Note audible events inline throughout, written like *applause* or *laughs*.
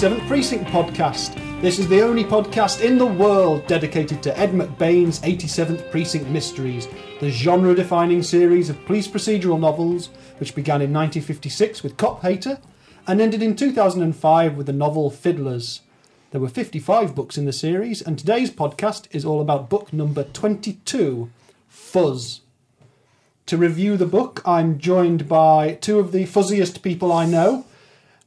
Hark! It's the 87th Precinct podcast. This is the only podcast in the world dedicated to Ed McBain's 87th Precinct Mysteries, the genre defining series of police procedural novels which began in 1956 with Cop Hater and ended in 2005 with the novel Fiddlers. There were 55 books in the series, and today's podcast is all about book number 22 Fuzz. To review the book, I'm joined by two of the fuzziest people I know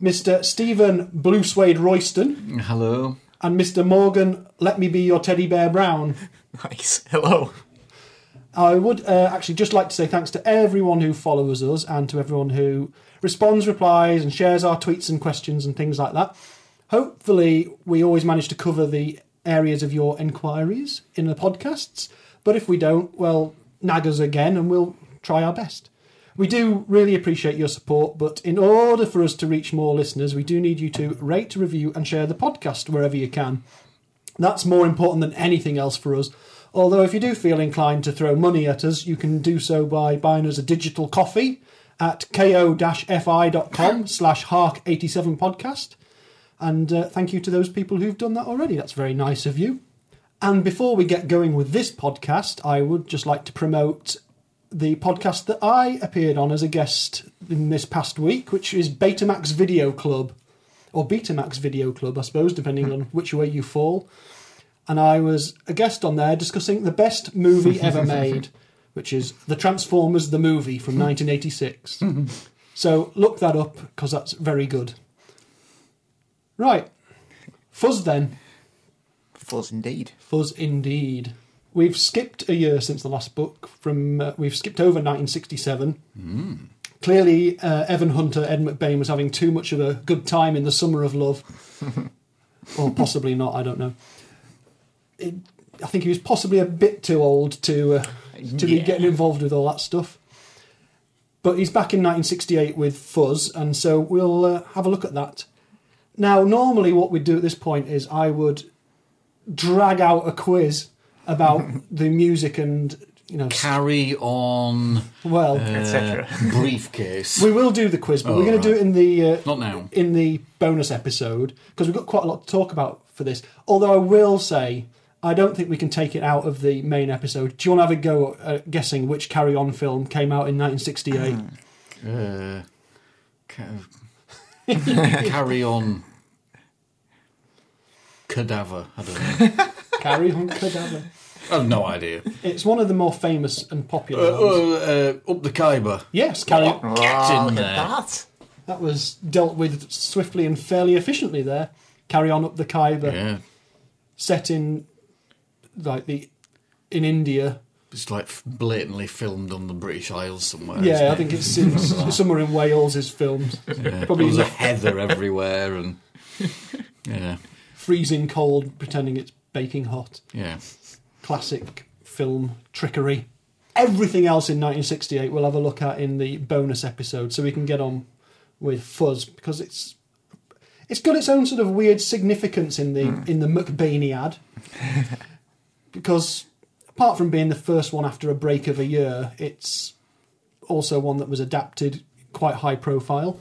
Mr. Stephen Blue Suede Royston Hello. and Mr. Morgan Let Me Be Your Teddy Bear Brown. *laughs* Nice. Hello. I would uh, actually just like to say thanks to everyone who follows us and to everyone who responds, replies, and shares our tweets and questions and things like that. Hopefully, we always manage to cover the areas of your enquiries in the podcasts, but if we don't, well, nag us again and we'll try our best. We do really appreciate your support, but in order for us to reach more listeners, we do need you to rate, review, and share the podcast wherever you can. That's more important than anything else for us. Although, if you do feel inclined to throw money at us, you can do so by buying us a digital coffee at ko-fi.com *laughs* slash hark87podcast. And uh, thank you to those people who've done that already. That's very nice of you. And before we get going with this podcast, I would just like to promote the podcast that I appeared on as a guest in this past week, which is Betamax Video Club, or Betamax Video Club, I suppose, depending on which way you fall. And I was a guest on there discussing the best movie ever *laughs* made, which is The Transformers the movie from 1986. *laughs* so look that up because that's very good. Right, Fuzz then. Fuzz indeed. Fuzz indeed. We've skipped a year since the last book. From uh, we've skipped over 1967. Clearly, uh, Evan Hunter, Ed McBain was having too much of a good time in the summer of love, *laughs* or possibly not. I don't know. It, I think he was possibly a bit too old to uh, to be getting involved with all that stuff. But he's back in 1968 with Fuzz, and so we'll uh, have a look at that. Now, normally, what we'd do at this point is I would drag out a quiz about the music and you know. Carry on. Well, Etc. uh, *laughs* briefcase. we will do the quiz, but Oh, we're going to do it in the uh, Not now. in the bonus episode because we've got quite a lot to talk about for this. Although I will say, I don't think we can take it out of the main episode. Do you want to have a go at uh, guessing which Carry On film came out in 1968? Uh, ca- *laughs* carry on. Cadaver. I don't know. Carry On Cadaver. I have no idea. It's one of the more famous and Uh, popular ones. uh, uh, up the Khyber. Yes, Carry On. Oh, Get in look there. at that. That was dealt with swiftly and fairly efficiently there. Carry On Up the Khyber. Yeah. set in like the in India. It's like blatantly filmed on the British Isles somewhere. yeah, isn't I it? think it's in, *laughs* somewhere in Wales is filmed. Yeah. *laughs* probably There's a not- heather everywhere and. Yeah. Freezing cold, pretending it's baking hot. Yeah. Classic film trickery. Everything else in 1968 we'll have a look at in the bonus episode, so we can get on with Fuzz because it's it's got its own sort of weird significance in the hmm. in the McBainiad *laughs* because apart from being the first one after a break of a year, it's also one that was adapted quite high profile.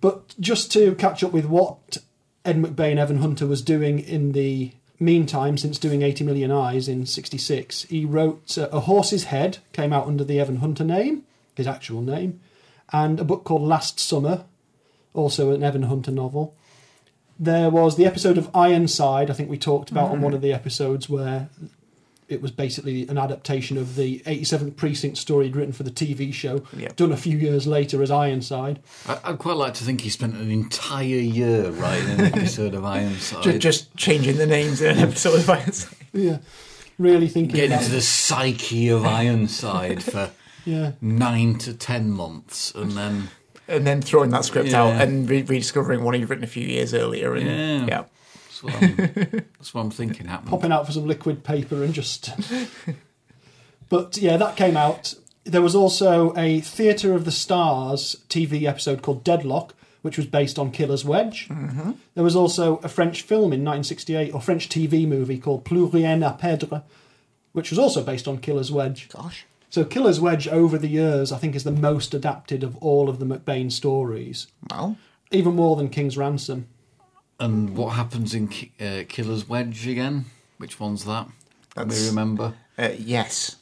But just to catch up with what Ed McBain, Evan Hunter was doing in the meantime, since doing 80 Million Eyes in 66, he wrote uh, A Horse's Head, came out under the Evan Hunter name, his actual name, and a book called Last Summer, also an Evan Hunter novel. There was the episode of Ironside, I think we talked about on one of the episodes, where it was basically an adaptation of the 87th Precinct story he'd written for the TV show, Yep. done a few years later as Ironside. I, I'd quite like to think he spent an entire year writing an episode of Ironside. Just, just changing the names in an episode of Ironside. Yeah, really thinking Get about into the psyche of Ironside for *laughs* Yeah, nine to ten months, and then And then throwing that script Yeah. out and re- rediscovering one he'd written a few years earlier. And, Yeah. yeah. That's what I'm, *laughs* that's what I'm thinking happened. popping out for some liquid paper and just. *laughs* but yeah, that came out. There was also a Theatre of the Stars TV episode called Deadlock, which was based on Killer's Wedge. Mm-hmm. There was also a French film in 1968, or French TV movie called Plus rien à perdre, which was also based on Killer's Wedge. Gosh. So Killer's Wedge, over the years, I think is the most adapted of all of the McBain stories. Well, even more than King's Ransom. And what happens in Ki- uh, Killer's Wedge again? Which one's that? Can we That's- remember? Uh, yes,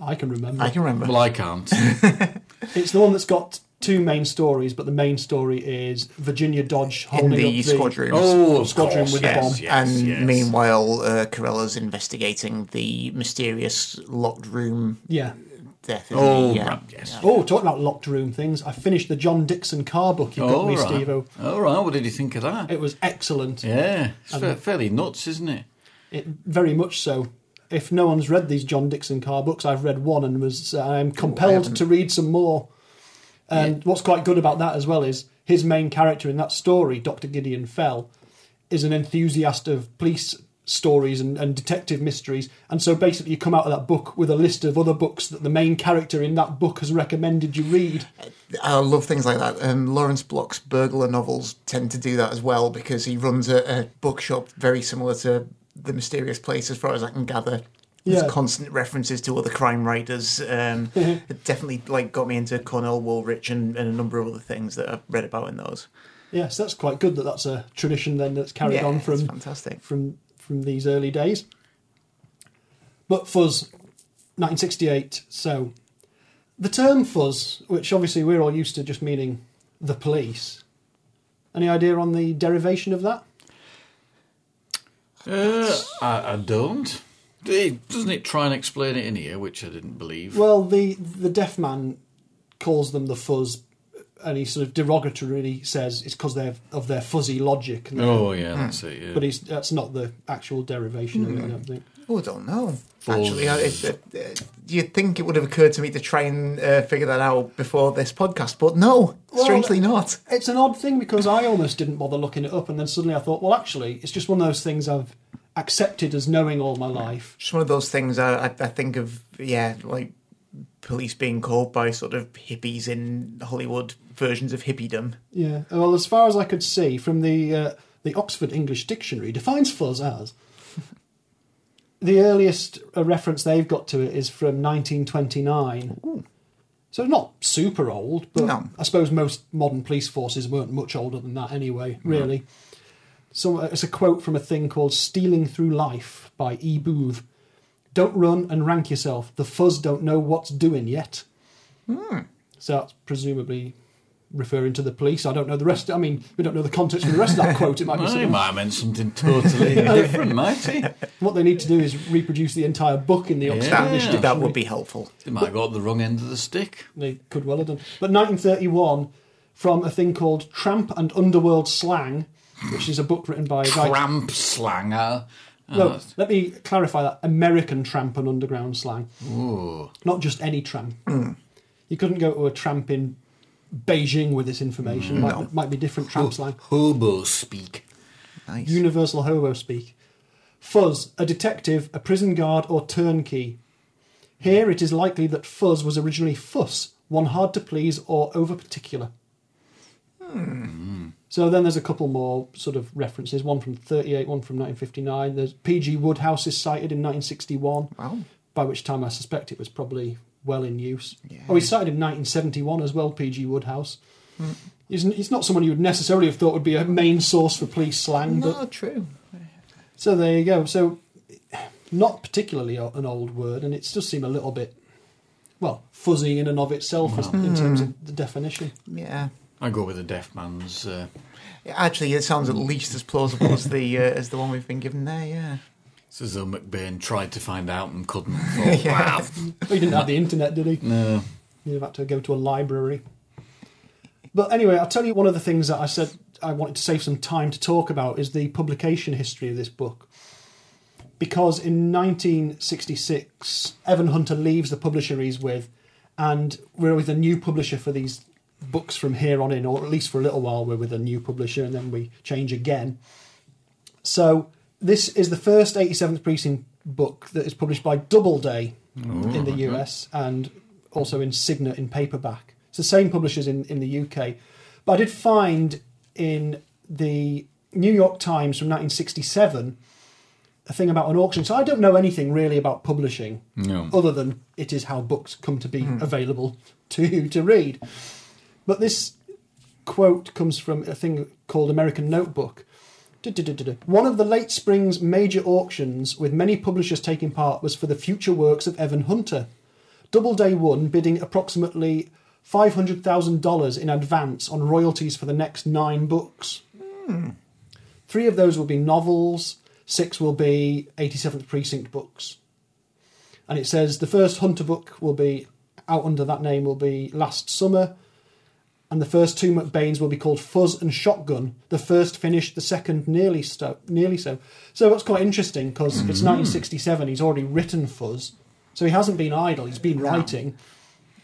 I can remember. I can remember. Well, I can't. *laughs* It's the one that's got two main stories, but the main story is Virginia Dodge in holding the up squad room. oh, of Squadron course, with the yes, bomb. yes, and yes. meanwhile, uh, Carella's investigating the mysterious locked room Yeah. Death. isn't Oh, he? yeah. right, yes. Oh, talking about locked room things, I finished the John Dickson Carr book you got Oh, me, right. Steve-O. All right. What did you think of that? It was excellent. yeah, it's fa- fairly nuts, isn't it? It, very much so. If no one's read these John Dickson Carr books, I've read one and was uh, I'm compelled haven't. to read some more. And what's quite good about that as well is his main character in that story, Dr. Gideon Fell, is an enthusiast of police stories and, and detective mysteries. And so basically, you come out of that book with a list of other books that the main character in that book has recommended you read. I love things like that. Um, Lawrence Block's burglar novels tend to do that as well because he runs a, a bookshop very similar to The Mysterious Place, as far as I can gather. There's Yeah. constant references to other crime writers. Um, it definitely like got me into Cornell Woolrich and, and a number of other things that I've read about in those. Yes, that's quite good that that's a tradition then that's carried Yeah, on from fantastic. from from these early days. But fuzz, 1968. So the term fuzz, which obviously we're all used to just meaning the police. Any idea on the derivation of that? Uh, I, I don't. It- Doesn't it try and explain it in here, which I didn't believe? Well, the the deaf man calls them the fuzz, and he sort of derogatorily says it's because they're of their fuzzy logic. and- oh, yeah, that's it. Yeah. But he's, that's not the actual derivation of it. I don't think. Oh, I don't know. Fuzz. Actually, I, it, it, it- you'd think it would have occurred to me to try and uh, figure that out before this podcast, but no, Well, strangely not. It's an odd thing because I almost didn't bother looking it up, and then suddenly I thought, well, actually, it's just one of those things I've accepted as knowing all my life. Just one of those things I, I, I think of, yeah, like police being called by sort of hippies in Hollywood versions of hippiedom. Yeah. Well, as far as I could see from the uh, the Oxford English Dictionary, defines fuzz as *laughs* the earliest uh, reference they've got to it is from 1929. So not super old, but No. I suppose most modern police forces weren't much older than that anyway. Really. So uh, it's a quote from a thing called "Stealing Through Life" by E. Booth. Don't run and rank yourself. The fuzz don't know what's doing yet. Hmm. So that's presumably referring to the police. I don't know the rest. I mean, we don't know the context of the rest of that quote. It might be *laughs* Well, he something. might have meant something totally *laughs* different, might he? What they need to do is reproduce the entire book in the Oxford Yeah. English That, Dictionary. that would be helpful. He might have got the wrong end of the stick. They could well have done. But 1931, from a thing called Tramp and Underworld Slang, which is a book written by a guy. Cramp slanger. No, uh-huh. let me clarify that. American tramp and underground slang. Oh, Not just any tramp. Hmm. You couldn't go to a tramp in Beijing with this information. Hmm. Might, might be different tramp slang. hobo speak. Nice. Universal hobo speak. Fuzz, a detective, a prison guard, or turnkey. Here it is likely that fuzz was originally fuss, one hard to please or over particular. Hmm. So then there's a couple more sort of references, one from 38, one from 1959. There's P.G. Wodehouse is cited in 1961, Wow. by which time I suspect it was probably well in use. Yeah. Oh, he's cited in 1971 as well, P.G. Wodehouse. Hmm. He's, he's not someone you would necessarily have thought would be a main source for police slang, but true. so there you go. So, not particularly an old word, and it does seem a little bit, well, fuzzy in and of itself as- in terms hmm. of the definition. Yeah. I go with the deaf man's. Uh, Actually, it sounds at least as plausible as the uh, as the one we've been given there. Yeah. it's as McBain tried to find out and couldn't. Thought, *laughs* Yeah. "Wow." He didn't have the internet, did he? No. He'd have had to go to a library. But anyway, I'll tell you one of the things that I said I wanted to save some time to talk about is the publication history of this book. Because in 1966, Evan Hunter leaves the publisher he's with, and we're with a new publisher for these books from here on in, or at least for a little while, we're with a new publisher, and then we change again. So, this is the first 87th Precinct book that is published by Doubleday in the US and also in Signet in paperback. It's the same publishers in, in the UK. But I did find in the New York Times from 1967 a thing about an auction. So I don't know anything really about publishing No. other than it is how books come to be hmm. available to you to read. But this quote comes from a thing called American Notebook. One of the late spring's major auctions, with many publishers taking part, was for the future works of Evan Hunter. Doubleday won, bidding approximately $500,000 in advance on royalties for the next nine books. Hmm. Three of those will be novels, six will be 87th Precinct books. And it says the first Hunter book will be out under that name will be Last Summer, and the first two McBains will be called Fuzz and Shotgun. The first finished, the second nearly sto- nearly so. So what's quite interesting because it's mm-hmm. 1967, he's already written Fuzz, so he hasn't been idle. He's been writing,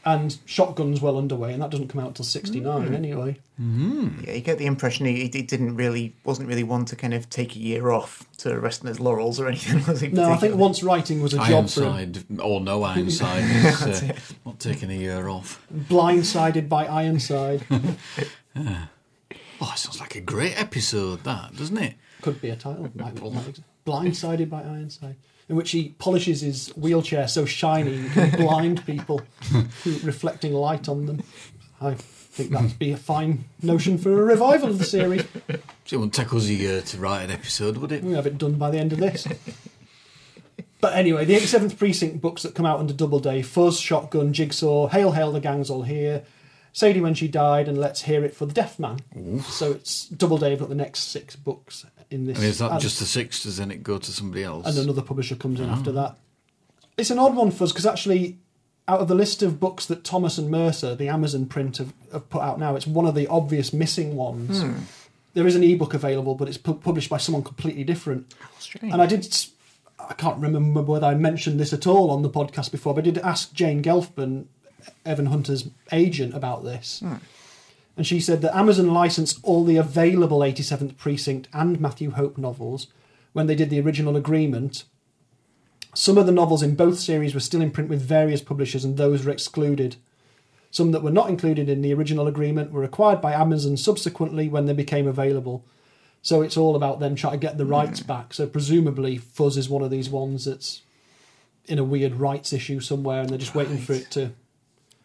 and Shotgun's well underway, and that doesn't come out till 69 anyway. Yeah, you get the impression he, he didn't really, wasn't really one to kind of take a year off to rest on his laurels or anything. *laughs* Was he? No, I think once writing was a job for him. Ironside, or no *laughs* Ironside, he's uh, not taking a year off. Blindsided by Ironside *laughs* Oh, it sounds like a great episode, that doesn't it? could be a title. Might, might, blindsided by Ironside, in which he polishes his wheelchair so shiny he can blind people, reflecting light on them. I think that'd be a fine notion for a revival of the series. So it wouldn't take us a year to write an episode, would it? We'll have it done by the end of this. But anyway, the 87th Precinct books that come out under Doubleday Fuzz, Shotgun, Jigsaw, Hail Hail, the Gang's All Here, Sadie When She Died, and Let's Hear It for the Deaf Man. So it's Doubleday got the next six books in this. I mean, is that and, just the six? Does then it go to somebody else? and another publisher comes in mm-hmm. after that. It's an odd one, for us because actually, out of the list of books that Thomas and Mercer, the Amazon print, have, have put out now, it's one of the obvious missing ones. Hmm. There is an ebook available, but it's pu- published by someone completely different. Strange. And I did. I can't remember whether I mentioned this at all on the podcast before, but I did ask Jane Gelfman, Evan Hunter's agent, about this. Hmm. And she said that Amazon licensed all the available 87th Precinct and Matthew Hope novels when they did the original agreement. Some of the novels in both series were still in print with various publishers, and those were excluded. Some that were not included in the original agreement were acquired by Amazon subsequently when they became available. So it's all about them trying to get the rights hmm. back. So presumably, Fuzz is one of these ones that's in a weird rights issue somewhere, and they're just waiting for it to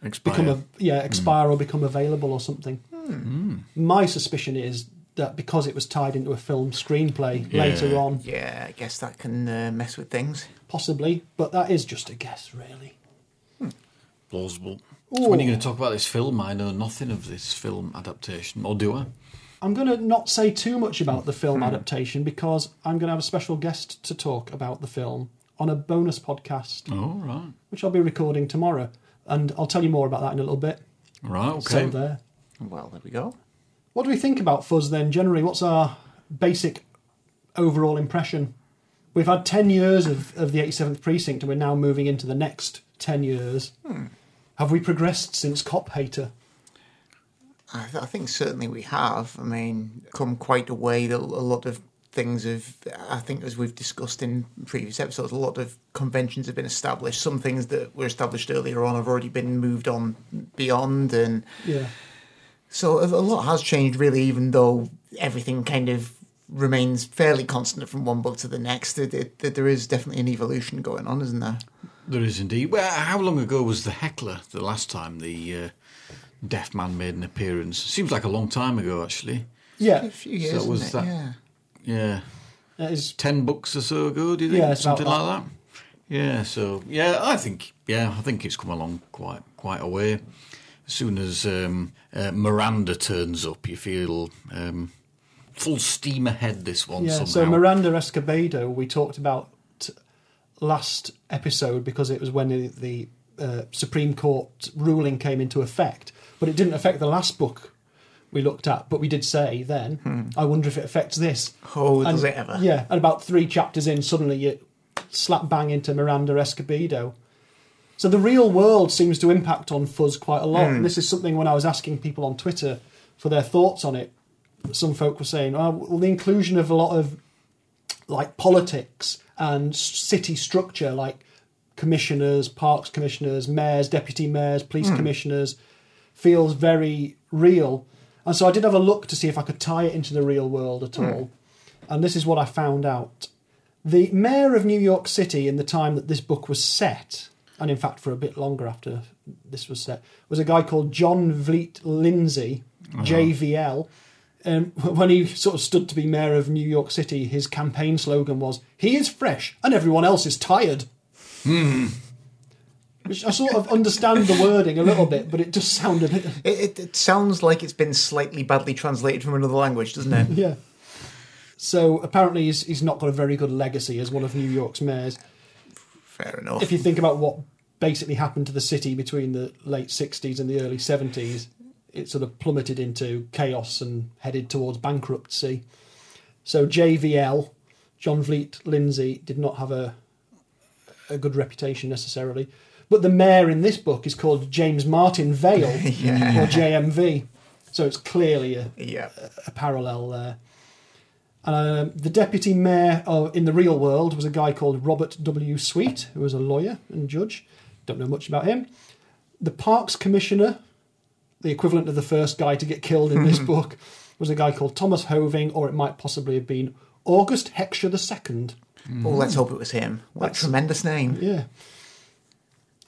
Expire. become a yeah expire or become available or something. Hmm. My suspicion is that because it was tied into a film screenplay Yeah. later on, yeah, I guess that can uh, mess with things. possibly, but that is just a guess, really. Hmm. plausible. So when are you Ooh. going to talk about this film? I know nothing of this film adaptation, or do I? I'm going to not say too much about the film hmm. adaptation because I'm going to have a special guest to talk about the film on a bonus podcast, Oh, right. which I'll be recording tomorrow. And I'll tell you more about that in a little bit. Right, okay. So there. Well, there we go. What do we think about Fuzz then, generally? What's our basic overall impression? We've had 10 years of, of the 87th Precinct and we're now moving into the next 10 years. Hmm. Have we progressed since Cop Hater? I, th- I think certainly we have. I mean, come quite a way. that A lot of things have, I think, as we've discussed in previous episodes, a lot of conventions have been established. Some things that were established earlier on have already been moved on beyond, and Yeah. so a, a lot has changed. Really, even though everything kind of remains fairly constant from one book to the next, it, it, that there is definitely an evolution going on, isn't there? There is indeed. Well, how long ago was the heckler the last time the uh, deaf man made an appearance? Seems like a long time ago, actually. Yeah. A few years, So was isn't it? that- Yeah. Yeah, It is, ten books or so ago. Do you think Yeah, something that. like that? Yeah. So yeah, I think yeah, I think it's come along quite quite a way. As soon as um, uh, Miranda turns up, you feel um, full steam ahead. This one yeah. somehow. So Miranda Escobedo, we talked about last episode because it was when the, the uh, Supreme Court ruling came into effect, but it didn't affect the last book we looked at. But we did say then, hmm. I wonder if it affects this. Oh, And- does it ever? Yeah, and about three chapters in, suddenly you slap bang into Miranda Escobedo. So the real world seems to impact on Fuzz quite a lot. And this is something when I was asking people on Twitter for their thoughts on it, some folk were saying, oh, well, the inclusion of a lot of like politics and city structure, like commissioners, parks commissioners, mayors, deputy mayors, police hmm. commissioners, feels very real. And so I did have a look to see if I could tie it into the real world at hmm. all. And this is what I found out. The mayor of New York City in the time that this book was set, and in fact for a bit longer after this was set, was a guy called John Vliet Lindsay. Uh-huh. JVL. Um, *laughs* when he sort of stood to be mayor of New York City, his campaign slogan was "He is fresh and everyone else is tired." Hmm. Which I sort of understand the wording a little bit, but it just sounded It, it, it sounds like it's been slightly badly translated from another language, doesn't it? *laughs* yeah. So apparently, he's, he's not got a very good legacy as one of New York's mayors. Fair enough. if you think about what basically happened to the city between the late 60s and the early 70s, it sort of plummeted into chaos and headed towards bankruptcy. So JVL, John Vliet Lindsay, did not have a a good reputation necessarily. But the mayor in this book is called James Martin Vale *laughs* or JMV. So it's clearly a, yeah. a parallel there. Um, the deputy mayor of, in the real world was a guy called Robert W. Sweet, who was a lawyer and judge. Don't know much about him. The parks commissioner, the equivalent of the first guy to get killed in this *laughs* book, was a guy called Thomas Hoving, or it might possibly have been August Heckscher II. Oh, let's hope it was him. What a tremendous name. Yeah.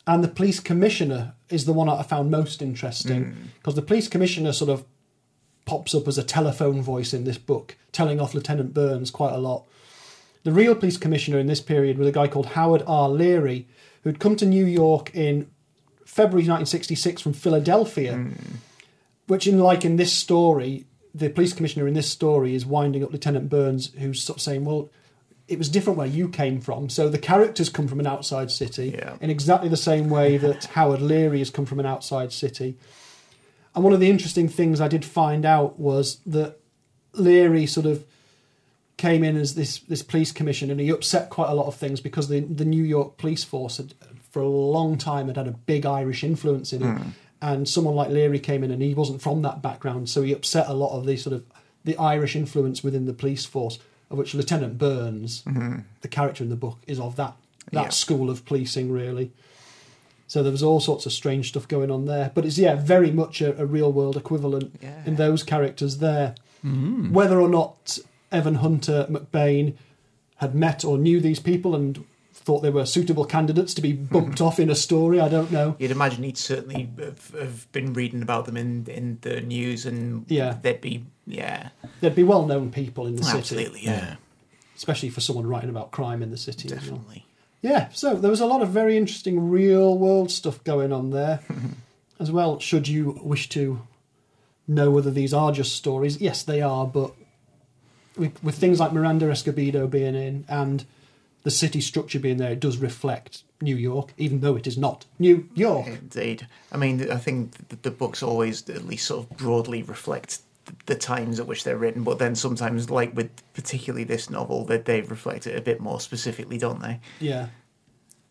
And the police commissioner is the one I found most interesting hmm. because the police commissioner sort of pops up as a telephone voice in this book, telling off Lieutenant Burns quite a lot. The real police commissioner in this period was a guy called Howard R. Leary, who'd come to New York in February 1966 from Philadelphia, hmm. which, in like in this story, the police commissioner in this story is winding up Lieutenant Burns, who's sort of saying, "Well, it was different where you came from." So the characters come from an outside city Yeah. in exactly the same way *laughs* that Howard Leary has come from an outside city. And one of the interesting things I did find out was that Leary sort of came in as this this police commissioner and he upset quite a lot of things because the the New York police force had for a long time had had a big Irish influence in it hmm. and someone like Leary came in and he wasn't from that background so he upset a lot of the sort of the Irish influence within the police force of which Lieutenant Burns mm-hmm. the character in the book is of that that Yeah. school of policing really. So there was all sorts of strange stuff going on there. But it's yeah very much a, a real world equivalent Yeah. in those characters there. Mm-hmm. Whether or not Evan Hunter McBain had met or knew these people and thought they were suitable candidates to be bumped mhm. off in a story, I don't know. You'd imagine he'd certainly have, have been reading about them in, in the news, and Yeah. they'd be yeah, There'd be well known people in the oh, city, absolutely yeah, especially for someone writing about crime in the city. as well. definitely. Yeah, so there was a lot of very interesting real world stuff going on there *laughs* as well. Should you wish to know whether these are just stories, yes, they are, but with, with things like Miranda Escobedo being in and the city structure being there, it does reflect New York, even though it is not New York. Indeed. I mean, I think the, the books always at least sort of broadly reflect the times at which they're written, but then sometimes, like with particularly this novel, that they reflect it a bit more specifically, don't they? Yeah.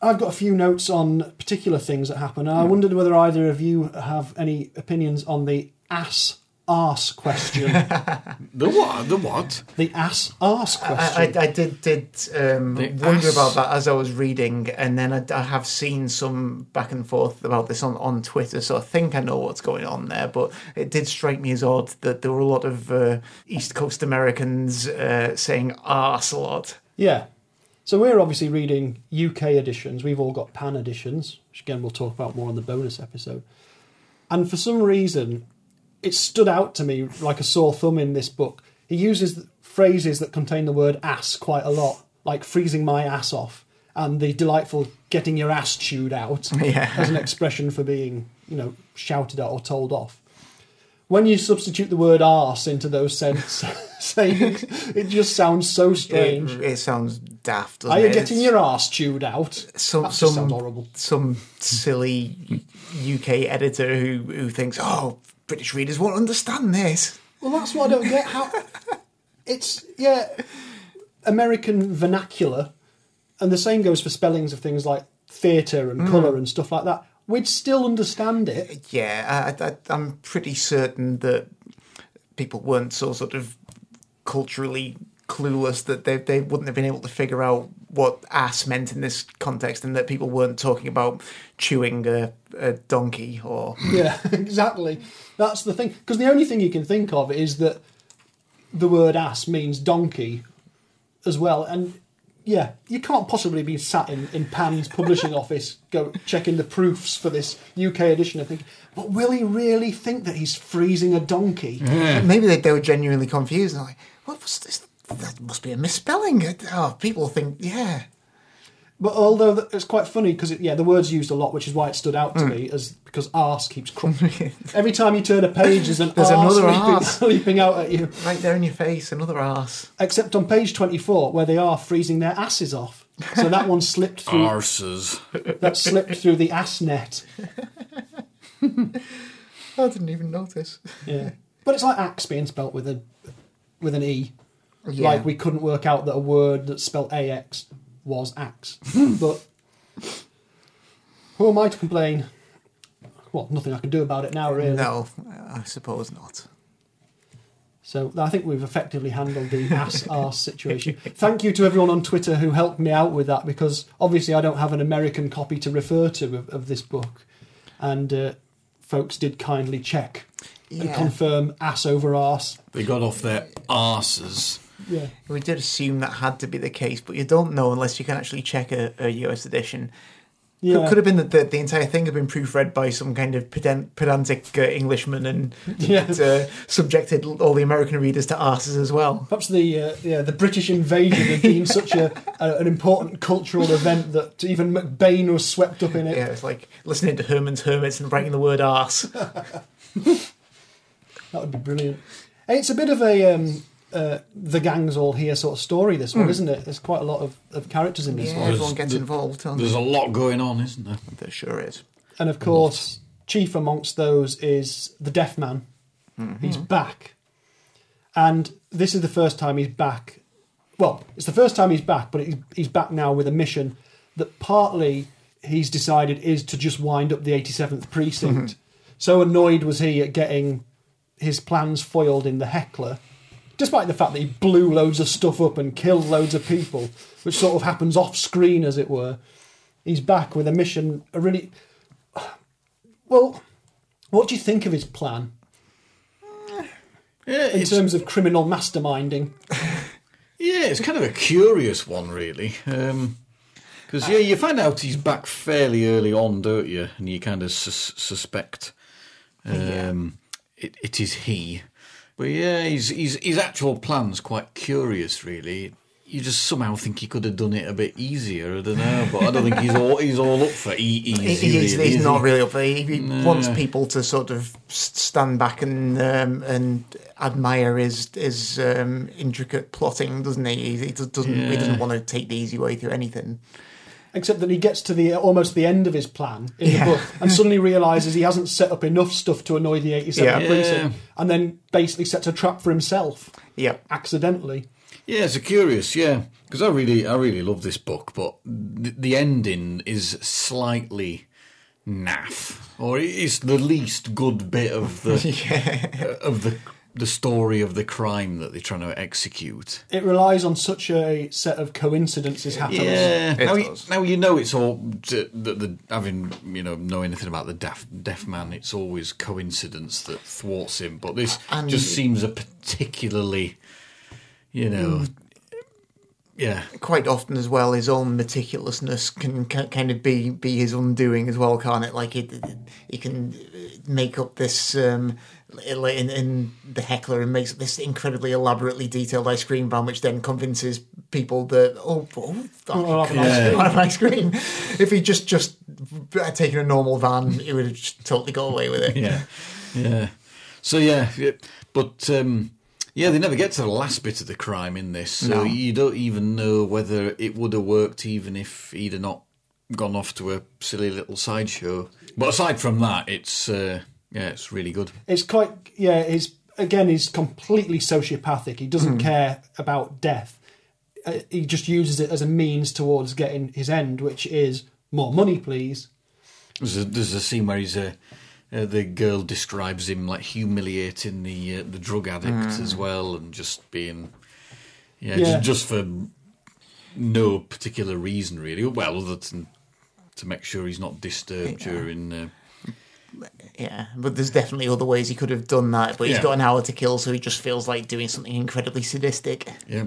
I've got a few notes on particular things that happen. I hmm. wondered whether either of you have any opinions on the ass arse question. *laughs* The what? The what? the ass arse I, question. I, I did did um, wonder ass. about that as I was reading, and then I, I have seen some back and forth about this on, on Twitter, so I think I know what's going on there. But it did strike me as odd that there were a lot of uh, East Coast Americans uh, saying arse a lot. Yeah. So we're obviously reading UK editions. We've all got PAN editions, which again we'll talk about more in the bonus episode. And for some reason, it stood out to me like a sore thumb in this book. He uses phrases that contain the word ass quite a lot, like freezing my ass off and the delightful getting your ass chewed out *laughs* Yeah. as an expression for being, you know, shouted at or told off. When you substitute the word arse into those sense *laughs* sayings, it just sounds so strange. It, it sounds daft. Are you it? getting your arse chewed out? some some horrible. some silly UK editor who who thinks, oh, British readers won't understand this. Well, that's what I don't get. How *laughs* it's yeah, American vernacular, and the same goes for spellings of things like theatre and hmm. colour and stuff like that. We'd still understand it. Yeah, I, I'm pretty certain that people weren't so sort of culturally clueless that they they wouldn't have been able to figure out what ass meant in this context, and that people weren't talking about chewing a, a donkey or Yeah, *laughs* exactly. That's the thing. Because the only thing you can think of is that the word ass means donkey as well. And yeah, you can't possibly be sat in, in Pan's publishing *laughs* office, go checking the proofs for this UK edition and think, but will he really think that he's freezing a donkey? Maybe they, they were genuinely confused. And like, what was this? That must be a misspelling. Oh, people think, yeah. But although th- it's quite funny because yeah, the word's used a lot, which is why it stood out to mm. me as because arse keeps *laughs* crumbling. Every time you turn a page, there's an There's arse another leaping, arse. *laughs* leaping out at you. Right there in your face, another ass. Except on page twenty-four, where they are freezing their asses off. So that one slipped *laughs* through. Arses. that slipped through the ass net. I didn't even notice. Yeah, but it's like axe being spelt with a with an e. Yeah. Like we couldn't work out that a word that's spelt ax was axe. but who am I to complain? Well, nothing I can do about it now, really. No, I suppose not. So I think we've effectively handled the ass *laughs* arse situation. Thank you to everyone on Twitter who helped me out with that because obviously I don't have an American copy to refer to of, of this book, and uh, folks did kindly check and confirm ass over arse. They got off their arses. Yeah. We did assume that had to be the case, but you don't know unless you can actually check a, a US edition. Yeah. Could, could have been that the, the entire thing had been proofread by some kind of pedant, pedantic uh, Englishman *laughs* and uh, subjected all the American readers to arses as well. Perhaps the uh, yeah the British invasion had been such a, *laughs* a an important cultural event that even McBain was swept up in it. Yeah, it's like listening to Herman's Hermits and writing the word arse. *laughs* That would be brilliant. It's a bit of a um, uh, the gang's all here sort of story. This one, hmm. isn't it? There's quite a lot of, of characters in this. Yeah, one, everyone gets the- involved. Don't There's they? a lot going on, isn't there? There sure is. and of course, chief amongst those is the Deaf Man. Mm-hmm. He's back, and this is the first time he's back. Well, it's the first time he's back, but he's, he's back now with a mission that partly he's decided is to just wind up the 87th precinct. Mm-hmm. So annoyed was he at getting his plans foiled in the heckler, despite the fact that he blew loads of stuff up and killed loads of people, which sort of happens off screen, as it were. He's back with a mission, a really. Well, what do you think of his plan Yeah, in terms of criminal masterminding? *laughs* yeah, it's kind of a curious one, really. Because yeah, you find out he's back fairly early on, don't you? And you kind of sus- suspect um, it, it is he. But yeah, his, his his actual plan's quite curious, really. You just somehow think he could have done it a bit easier. I don't know, but I don't think he's all he's all up for *laughs* e- He- easy. he's, really, he's not he? really up for. He, he No. wants people to sort of stand back and um, and admire his his um, intricate plotting, doesn't he? He, he doesn't he doesn't want to take the easy way through anything. Except that he gets to the almost the end of his plan in Yeah. the book and *laughs* suddenly realizes he hasn't set up enough stuff to annoy the 87th Yeah. precinct, Yeah. and then basically sets a trap for himself Yeah, accidentally. Yeah, it's a curious, yeah, because I really, I really love this book, but the, the ending is slightly naff, or it's the least good bit of the *laughs* of the the story of the crime that they're trying to execute. It relies on such a set of coincidences happening. Yeah, It now you, does. now you know it's all that the, the having you know know anything about the deaf deaf man. It's always coincidence that thwarts him, but this And- just seems a particularly, you know, mm. Yeah. quite often as well. His own meticulousness can, can kind of be be his undoing as well, can't it? Like it, he can make up this. Um, in, in the heckler and makes this incredibly elaborately detailed ice cream van, which then convinces people that oh, oh, Oh, I can have yeah. ice cream, ice *laughs* cream. If he just just had taken a normal van, he would have just totally got away with it. *laughs* yeah, yeah. So yeah, yeah. but um, yeah, they never get to the last bit of the crime in this, so No. you don't even know whether it would have worked even if he'd have not gone off to a silly little sideshow. But aside from that, it's uh, yeah, it's really good. It's quite yeah. He's again he's completely sociopathic. He doesn't care about death. Uh, he just uses it as a means towards getting his end, which is more money, please. There's a, there's a scene where he's a. Uh, the girl describes him like humiliating the uh, the drug addict as well, and just being, yeah, Yeah. Just, just for no particular reason really. Well, other than to make sure he's not disturbed during. Uh, Yeah, but there's definitely other ways he could have done that. But he's Yeah. got an hour to kill, so he just feels like doing something incredibly sadistic. yeah,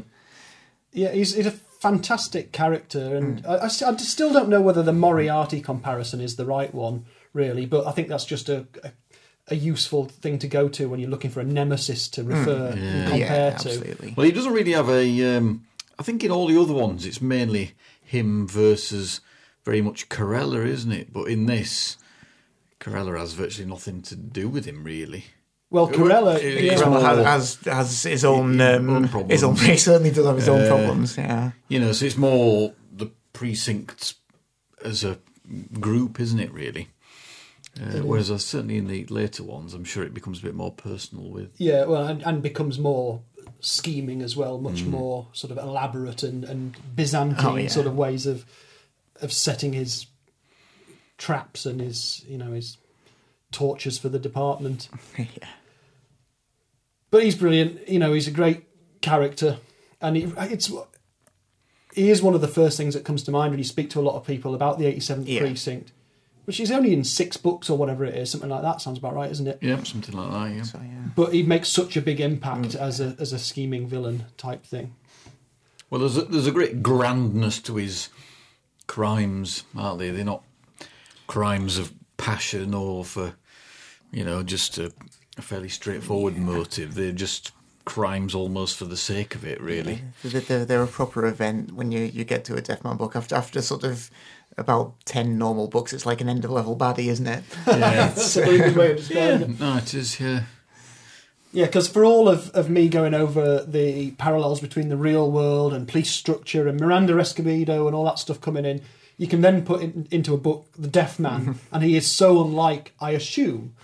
Yeah, he's, he's a fantastic character, and I, I st- I still don't know whether the Moriarty comparison is the right one, really. But I think that's just a, a, a useful thing to go to when you're looking for a nemesis to refer and compare yeah, to. Well, he doesn't really have a. Um, I think in all the other ones, it's mainly him versus very much Carella, isn't it? But in this, Carella has virtually nothing to do with him, really. Well, Carella, yeah. Carella has, has has his own um, own problems. his own. *laughs* He certainly does have his own problems. Yeah. You know, so it's more the precincts as a group, isn't it? Really. Uh, whereas uh, certainly in the later ones, I'm sure it becomes a bit more personal with. Yeah, well, and, and becomes more scheming as well, much Mm. more sort of elaborate and, and Byzantine Oh, yeah. sort of ways of of setting his traps and his you know his tortures for the department. *laughs* yeah. But he's brilliant. You know, he's a great character, and he, it's he is one of the first things that comes to mind when you speak to a lot of people about the 87th Yeah. precinct, which is only in six books or whatever it is, something like that. Sounds about right, isn't it? Yeah, something like that. Yeah. So yeah. But he makes such a big impact Mm. as a as a scheming villain type thing. Well, there's a, there's a great grandness to his crimes, aren't they? They're not crimes of passion or for, you know, just a, a fairly straightforward motive. They're just crimes almost for the sake of it, really. They're, they're, they're a proper event when you, you get to a Deaf Man book. After after sort of about ten normal books, it's like an end of level baddie, isn't it? Yeah. That's a really good way of describing it. no, it is. Yeah. Yeah, because for all of, of me going over the parallels between the real world and police structure and Miranda Escobedo and all that stuff coming in, you can then put in, into a book The Deaf Man, mm-hmm. and he is so unlike, I assume,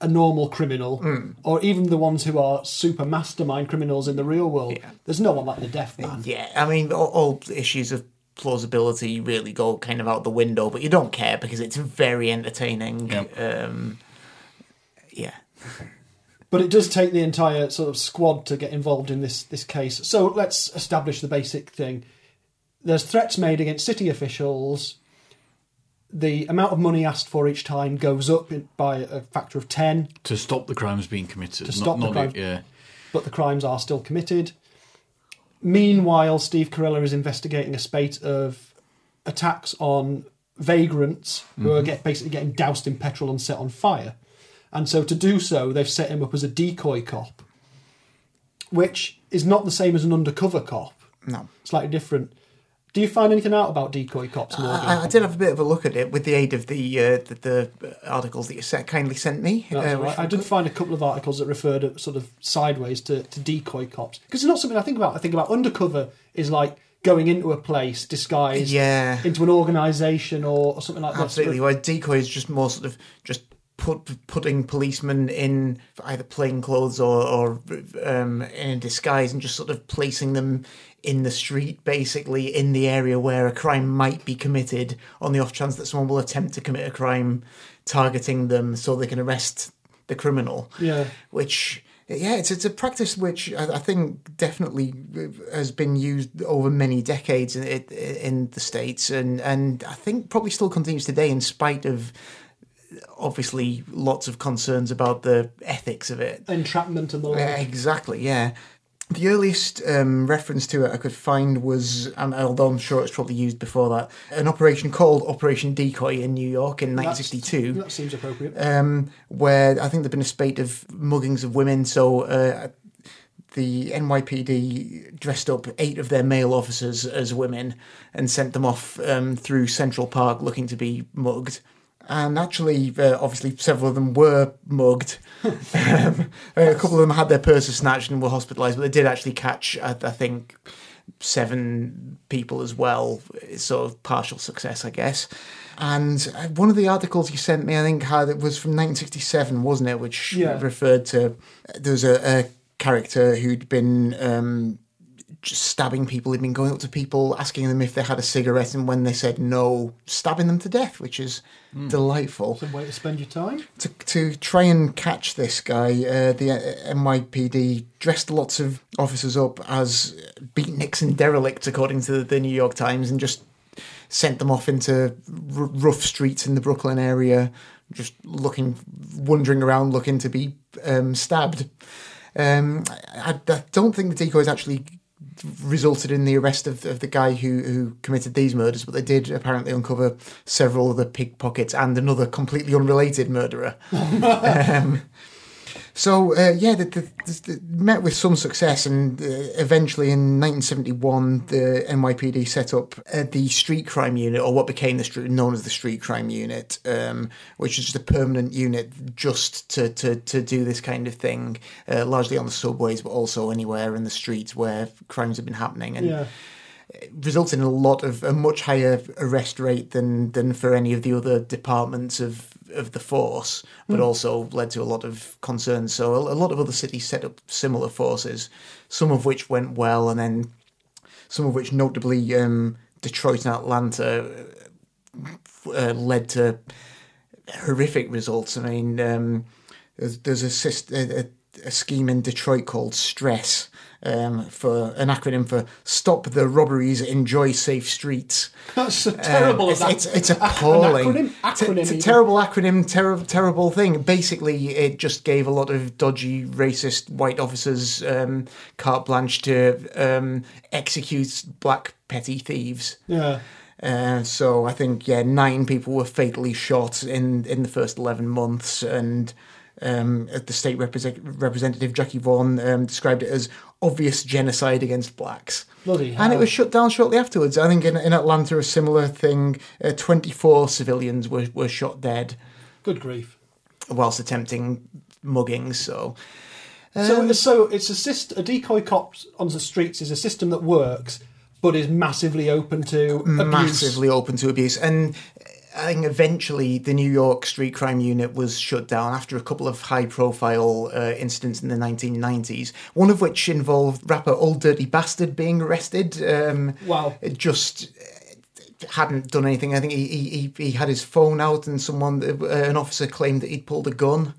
a normal criminal, mm. or even the ones who are super mastermind criminals in the real world. Yeah. There's no one like the Deaf Man. Yeah, I mean, all, all issues of plausibility really go kind of out the window, but you don't care because it's very entertaining. Yep. Um, yeah. But it does take the entire sort of squad to get involved in this this case. So let's establish the basic thing. There's threats made against city officials. The amount of money asked for each time goes up by a factor of ten, To stop the crimes being committed. To not- stop the not crimes. Yeah. but the crimes are still committed. Meanwhile, Steve Carella is investigating a spate of attacks on vagrants who are mm-hmm. get, basically getting doused in petrol and set on fire. And so, to do so, they've set him up as a decoy cop, which is not the same as an undercover cop. No. Slightly different. Do you find anything out about decoy cops, Morgan? I, I did have a bit of a look at it with the aid of the uh, the, the articles that you sent, kindly sent me. Uh, right. I did find a couple of articles that referred sort of sideways to, to decoy cops because it's not something I think about. I think about undercover is like going into a place disguised Yeah. into an organisation or, or something like that. Absolutely. Where decoy is just more sort of just put putting policemen in either plain clothes or, or um, in a disguise and just sort of placing them in the street, basically in the area where a crime might be committed, on the off chance that someone will attempt to commit a crime, targeting them so they can arrest the criminal. Yeah. Which. Yeah, it's it's a practice which I, think definitely has been used over many decades in, in in the states, and and I think probably still continues today, in spite of obviously lots of concerns about the ethics of it. entrapment and the like. Exactly, yeah. The earliest um, reference to it I could find was, and although I'm sure it's probably used before that, an operation called Operation Decoy in New York in That's- 1962 That seems appropriate. um, where I think there've been a spate of muggings of women. So uh, the NYPD dressed up eight of their male officers as women and sent them off um, through Central Park looking to be mugged. And actually, uh, obviously, several of them were mugged. *laughs* um, a couple of them had their purses snatched and were hospitalised, but they did actually catch, I, I think, seven people as well. It's sort of partial success, I guess. And uh, one of the articles you sent me, I think, had it was from 1967, wasn't it? Which Yeah. referred to there was a, a character who'd been um, just stabbing people. He'd been going up to people, asking them if they had a cigarette, and when they said no, stabbing them to death, which is delightful Some way to spend your time. to, to try and catch this guy, uh, the uh, NYPD dressed lots of officers up as beatniks and derelicts, according to the New York Times, and just sent them off into r- rough streets in the Brooklyn area, just looking, wandering around, looking to be um, stabbed. Um, I, I don't think the decoys actually resulted in the arrest of, of the guy who, who committed these murders, but they did apparently uncover several other pickpockets and another completely unrelated murderer. *laughs* um, so uh, yeah, the, the, the, met with some success, and uh, eventually in 1971, the NYPD set up uh, the Street Crime Unit, or what became the street, known as the Street Crime Unit, um, which is just a permanent unit just to to, to do this kind of thing, uh, largely on the subways, but also anywhere in the streets where crimes have been happening, and. Yeah. Resulted in a lot of a much higher arrest rate than than for any of the other departments of of the force, but Hmm. also led to a lot of concerns. So a, a lot of other cities set up similar forces, some of which went well, and then some of which, notably um, Detroit and Atlanta, uh, led to horrific results. I mean, um, there's, there's a, a, a scheme in Detroit called Stress. Um, for an acronym for Stop the Robberies, Enjoy Safe Streets. That's so terrible. Um, it's, it's, it's appalling. Acronym? It's a- Acronym It's a terrible acronym, ter- terrible thing. Basically, it just gave a lot of dodgy, racist white officers um, carte blanche to um, execute black petty thieves. Yeah. Uh, so I think yeah, nine people were fatally shot in in the first eleven months, and um, the state represent- representative Jackie Vaughn um, described it as obvious genocide against blacks. Bloody hell. And it was shut down shortly afterwards. I think in, in Atlanta, a similar thing. Uh, Twenty four civilians were were shot dead Good grief. whilst attempting muggings. So so, so it's a syst- a decoy cops on the streets is a system that works, but is massively open to abuse. massively open to abuse. And I think eventually the New York Street Crime Unit was shut down after a couple of high profile uh, incidents in the 1990s, one of which involved rapper Old Dirty Bastard being arrested. Um, Wow. it just uh, hadn't done anything. I think he, he, he- he had his phone out and someone, uh, an officer claimed that he'd pulled a gun.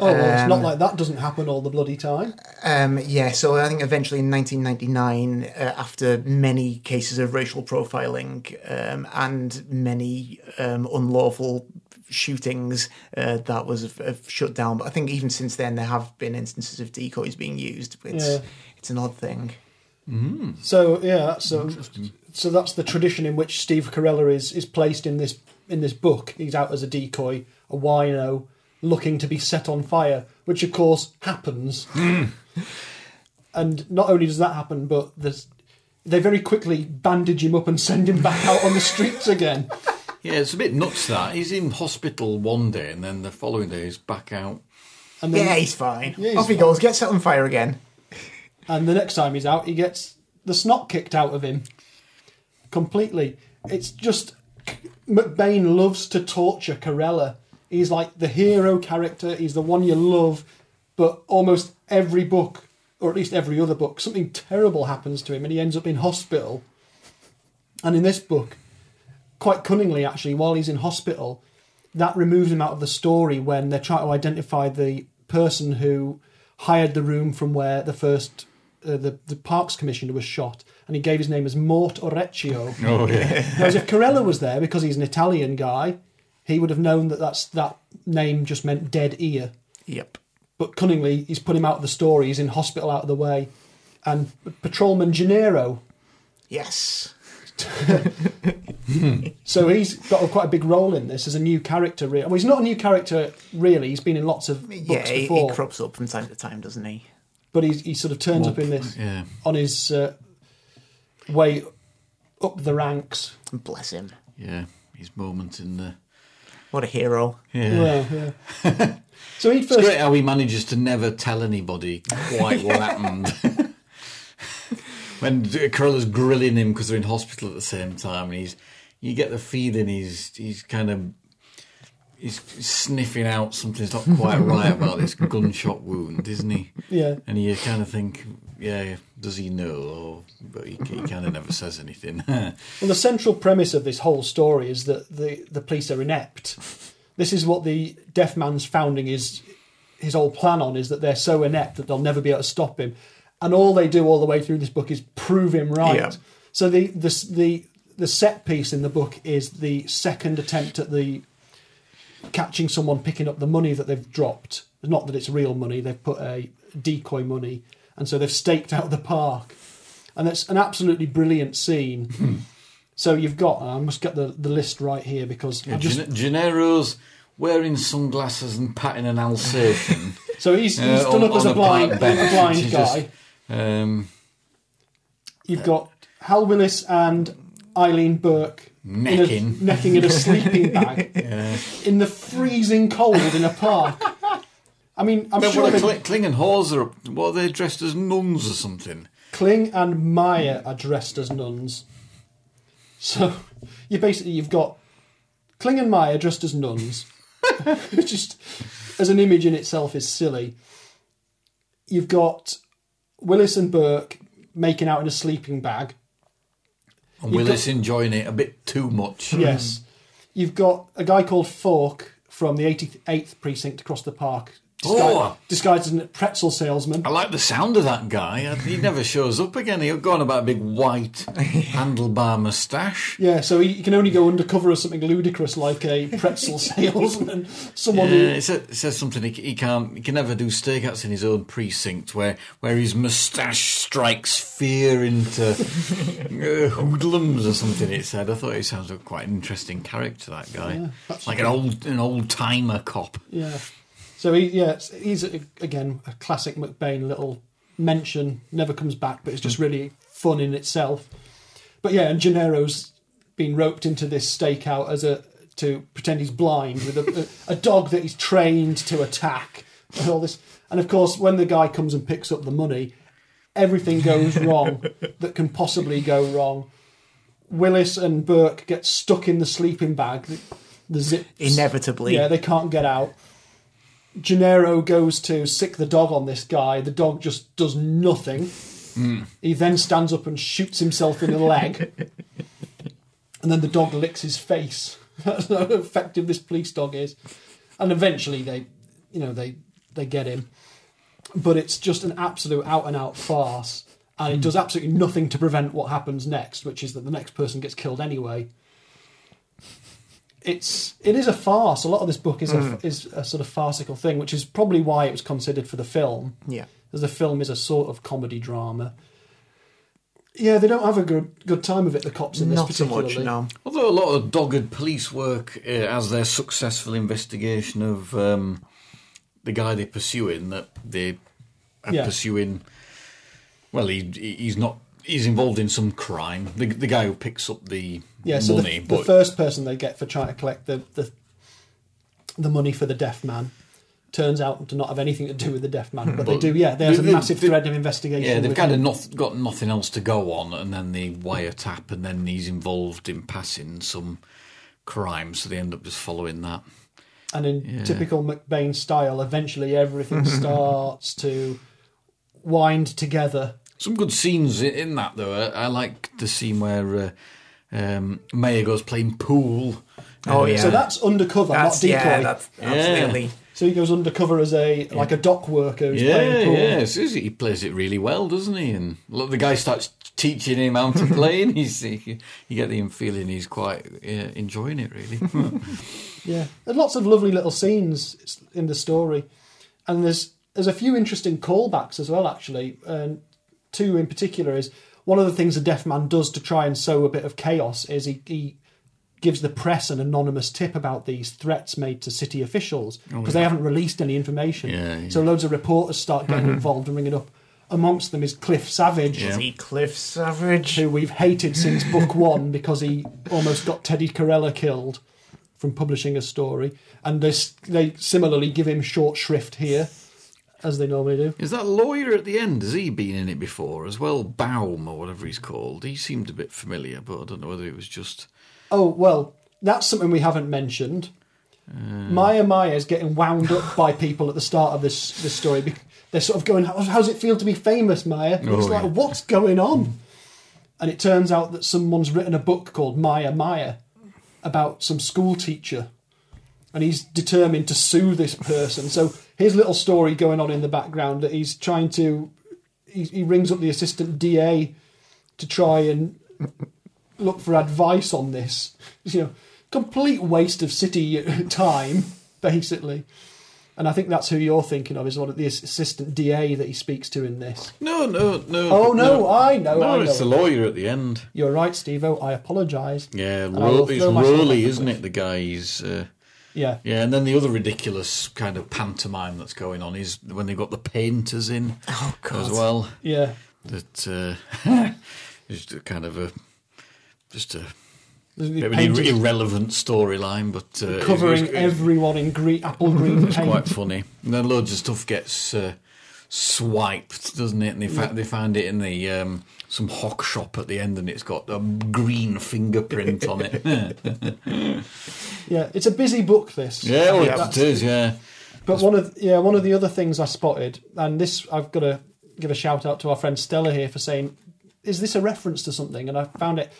Oh, well, it's not Um, like that doesn't happen all the bloody time. Um, yeah, so I think eventually in 1999, uh, after many cases of racial profiling um, and many um, unlawful shootings, uh, that was uh, shut down. But I think even since then, there have been instances of decoys being used. It's, Yeah. it's an odd thing. So yeah, so, so that's the tradition in which Steve Carella is is placed in this in this book. He's out as a decoy, a wino, looking to be set on fire, which of course happens. Hmm. and not only does that happen, but there's, they very quickly bandage him up and send him back out on the streets again. *laughs* Yeah, it's a bit nuts that. He's in hospital one day and then the following day he's back out. And then, Yeah, he's fine. Yeah, he's Off he fine. goes, gets set on fire again. and the next time he's out, he gets the snot kicked out of him completely. It's just McBain loves to torture Carella. He's like the hero character. He's the one you love, but almost every book, or at least every other book, something terrible happens to him, and he ends up in hospital. And in this book, quite cunningly, actually, while he's in hospital, that removes him out of the story when they're trying to identify the person who hired the room from where the first uh, the the Parks Commissioner was shot, and he gave his name as Mort Orecchio. Oh, yeah. Whereas if Carella was there, because he's an Italian guy, he would have known that that's that name just meant dead ear. Yep. But cunningly, he's put him out of the story. He's in hospital, out of the way, and Patrolman Genero. Yes. *laughs* So he's got a, quite a big role in this as a new character. Re- well, he's not a new character really. He's been in lots of books Yeah, he, he crops up from time to time, doesn't he? but he's, he sort of turns up in this Yeah. on his uh, way up the ranks. Bless him. Yeah. His moment in the. What a hero. Yeah. Yeah, yeah. *laughs* so he first. It's first great how he manages to never tell anybody quite what *laughs* happened. *laughs* when Carella's grilling him because they're in hospital at the same time, and he's, you get the feeling he's he's kind of he's sniffing out something's not quite right about this gunshot wound, isn't he? Yeah. And you kind of think, yeah, does he know? Or, but he, he kind of never says anything. *laughs* Well, the central premise of this whole story is that the, the police are inept. This is what the deaf man's founding is his whole plan on is that they're so inept that they'll never be able to stop him, and all they do all the way through this book is prove him right. Yeah. So the the the the set piece in the book is the second attempt at the catching someone picking up the money that they've dropped. Not that it's real money; they've put a decoy money, and so they've staked out the park. and it's an absolutely brilliant scene. so you've got, I must get the, the list right here because I just Gen- Genero's wearing sunglasses and patting an Alsatian. *laughs* so he's, he's uh, done on- up as a blind a blind guy. just, um, You've got Hal Willis and Eileen Burke in a- Necking. necking in a sleeping *laughs* bag yeah. in the freezing cold in a park. I mean, I'm But sure they- Kling, Kling and Hawes are? What are they dressed as nuns or something? Kling and Meyer are dressed as nuns. So *laughs* you basically you've got Kling and Meyer dressed as nuns, *laughs* which just as an image in itself is silly. You've got Willis and Burke making out in a sleeping bag. And You've Willis enjoying it a bit too much. *laughs* Yes. You've got a guy called Falk from the 88th precinct across the park, disguised, Oh. disguised as a pretzel salesman. I like the sound of that guy. He never shows up again. He'll go on about a big white *laughs* handlebar moustache. Yeah, so he, can only go undercover as something ludicrous like a pretzel *laughs* salesman. Someone Yeah, who it, says, it says something he, he can't. He can never do stakeouts in his own precinct, where where his moustache strikes fear into *laughs* uh, hoodlums or something. It said. I thought he sounds like quite an interesting character. That guy, that's like an old an old timer cop. Yeah. So he, yeah, he's a, again a classic McBain little mention. Never comes back, but it's just really fun in itself. But yeah, and Genero's been roped into this stakeout as a to pretend he's blind with a, a, a dog that he's trained to attack and all this. And of course, when the guy comes and picks up the money, everything goes *laughs* wrong that can possibly go wrong. Willis and Burke get stuck in the sleeping bag. The, the zips Inevitably. yeah, they can't get out. Genero goes to sick the dog on this guy. The dog just does nothing. He then stands up and shoots himself in the leg. and then the dog licks his face. *laughs* That's how effective this police dog is. And eventually they, you know, they, they get him. But it's just an absolute out and out farce. And it hmm. does absolutely nothing to prevent what happens next, which is that the next person gets killed anyway it's it is a farce. A lot of this book is a is a sort of farcical thing, which is probably why it was considered for the film, Yeah. as the film is a sort of comedy drama. Yeah, they don't have a good good time of it. The cops in this Not so particularly. much, no. Although a lot of dogged police work uh, as their successful investigation of um, the guy they're pursuing, that they are Yeah. pursuing. Well, he he's not. He's involved in some crime. The, the guy who picks up the Yeah, money, the, the but first person they get for trying to collect the, the the money for the deaf man turns out to not have anything to do with the deaf man, but they do. Yeah, there's a massive they- thread of investigation. yeah, they've kind him. of not, got nothing else to go on, and then they wiretap, and then he's involved in passing some crime, so they end up just following that. And in Yeah. typical McBain style, eventually everything *laughs* starts to wind together. Some good scenes in that though. I, I like the scene where uh, um, Meyer goes playing pool. Oh, Uh, yeah. So that's undercover, That's, not decoy. yeah, that's absolutely. So he goes undercover as a like a dock worker who's Yeah, playing pool. yeah. Susie, he plays it really well, doesn't he? And look, the guy starts teaching him how to play, and he's you get the feeling he's quite uh, enjoying it. Really, *laughs* Yeah, there's lots of lovely little scenes in the story, and there's there's a few interesting callbacks as well. Actually, and two in particular is one of the things a deaf man does to try and sow a bit of chaos is he, he gives the press an anonymous tip about these threats made to city officials oh, because they haven't released any information. Oh, Yeah, yeah. So loads of reporters start getting mm-hmm. involved and ringing up. Amongst them is Cliff Savage. Yeah. See Cliff Savage. who we've hated since book *laughs* one because he almost got Teddy Carella killed from publishing a story, and this they similarly give him short shrift here, as they normally do. is that lawyer at the end? Has he been in it before as well? Baum or whatever he's called. He seemed a bit familiar, but I don't know whether it was just. Oh well, that's something we haven't mentioned. Uh. Meyer Meyer is getting wound up by people at the start of this this story. They're sort of going, "How does it feel to be famous, Meyer?" And it's Oh, like, yeah. "What's going on?" And it turns out that someone's written a book called Meyer Meyer about some school teacher, and he's determined to sue this person. So his little story going on in the background that he's trying to, he, he rings up the assistant DA to try and look for advice on this. You know, complete waste of city *laughs* time, basically. And I think that's who you're thinking of, is one of the assistant DA that he speaks to in this. No, no, no. Oh, no, I know, No, I know. it's the lawyer at the end. You're right, Steve I apologise. Yeah, Ro- it's Rowley, isn't it? The guy he's. Uh, Yeah. yeah, and then the other ridiculous kind of pantomime that's going on is when they've got the painters in Oh, God. as well. Yeah. That uh, *laughs* is kind of a just a The bit an irrelevant storyline, but uh, covering it's, it's, everyone in *laughs* green, apple green it's paint. quite funny. And then loads of stuff gets uh, swiped, doesn't it? And they fa- they find it in the um, some hock shop at the end, and it's got a green fingerprint on it. *laughs* Yeah, it's a busy book. This. yeah, well, Yeah. it is. Yeah, But one of yeah one of the other things I spotted, and this I've got to give a shout out to our friend Stella here for saying, is this a reference to something? And I found it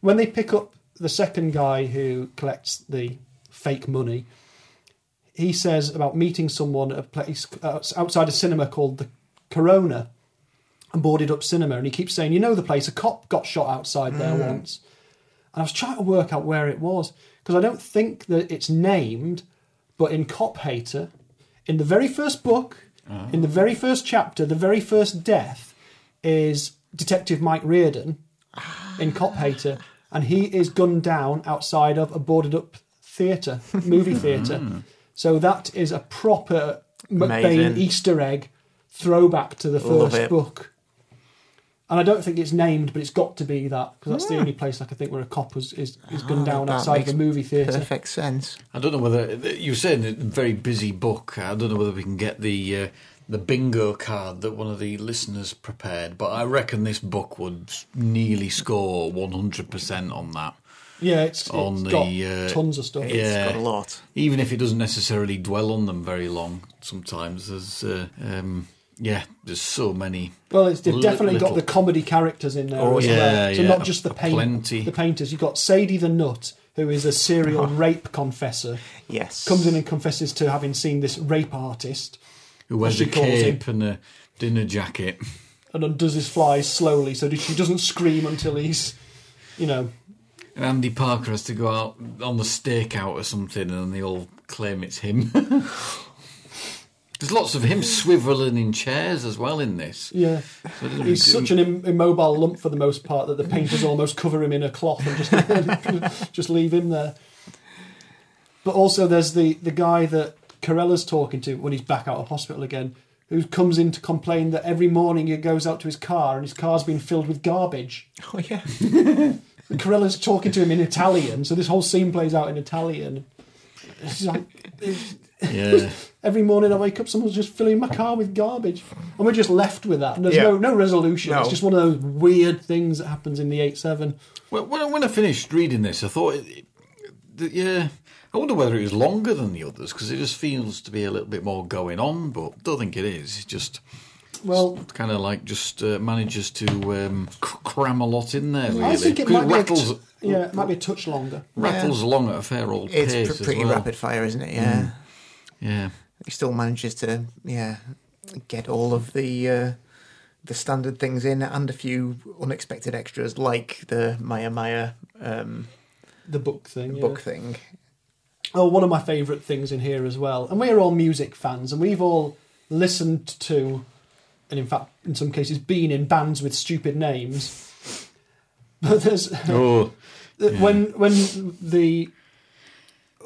when they pick up the second guy who collects the fake money. He says about meeting someone at a place uh, outside a cinema called the Corona, a boarded up cinema, and he keeps saying, "You know the place? A cop got shot outside there once." And I was trying to work out where it was because I don't think that it's named, but in Cop Hater, in the very first book, in the very first chapter, the very first death is Detective Mike Reardon in Cop Hater, and he is gunned down outside of a boarded up theatre, movie *laughs* theatre. So that is a proper McBain Easter egg throwback to the first book. And I don't think it's named, but it's got to be that because that's the only place I can think where a cop was is, is gunned down Ah, outside of makes a movie theatre. Perfect sense. I don't know whether you were saying a very busy book. I don't know whether we can get the uh, the bingo card that one of the listeners prepared, but I reckon this book would nearly score one hundred percent on that. Yeah, it's, On it's the, got uh, tons of stuff. It's Yeah. got a lot. Even if it doesn't necessarily dwell on them very long, sometimes there's uh, um, yeah, there's so many. Well, it's, they've Li- definitely got the comedy characters in there Oh, as yeah, well. So yeah, not just the paint, plenty. the painters. You've got Sadie the Nut, who is a serial oh. rape confessor, Yes. comes in and confesses to having seen this rape artist, Who wears a calls him. cape and a dinner jacket? and undoes his flies slowly, so she doesn't scream until he's, you know, And Andy Parker has to go out on the stakeout or something, and they all claim it's him. *laughs* There's lots of him swiveling in chairs as well in this. yeah. So He's really- such an Im- immobile lump for the most part that the painters almost cover him in a cloth and just *laughs* just leave him there. But also, there's the the guy that Carella's talking to when he's back out of hospital again, who comes in to complain that every morning he goes out to his car and his car's been filled with garbage. Oh yeah. *laughs* And Carella's talking to him in Italian, so this whole scene plays out in Italian. It's like, yeah. every morning I wake up, someone's just filling my car with garbage, and we're just left with that. There's Yeah. no no resolution. No. It's just one of those weird things that happens in the eight seven. Well, when I, when I finished reading this, I thought, it, it, that, yeah, I wonder whether it was longer than the others because it just feels to be a little bit more going on, but I don't think it is. It's just Well, kind of like just uh, manages to um, cram a lot in there. Really, I think it might be, rattles t- yeah, it might be a touch longer. rattles along at a fair old It's pace pr- as pretty well. rapid fire, isn't it? Yeah. Yeah, He still manages to yeah get all of the uh, the standard things in and a few unexpected extras like the Meyer Meyer um, The book thing. yeah. book thing. Oh, one of my favourite things in here as well. And we're all music fans, and we've all listened to, and in fact, in some cases, been in bands with stupid names. *laughs* But there's oh, Hmm. when when the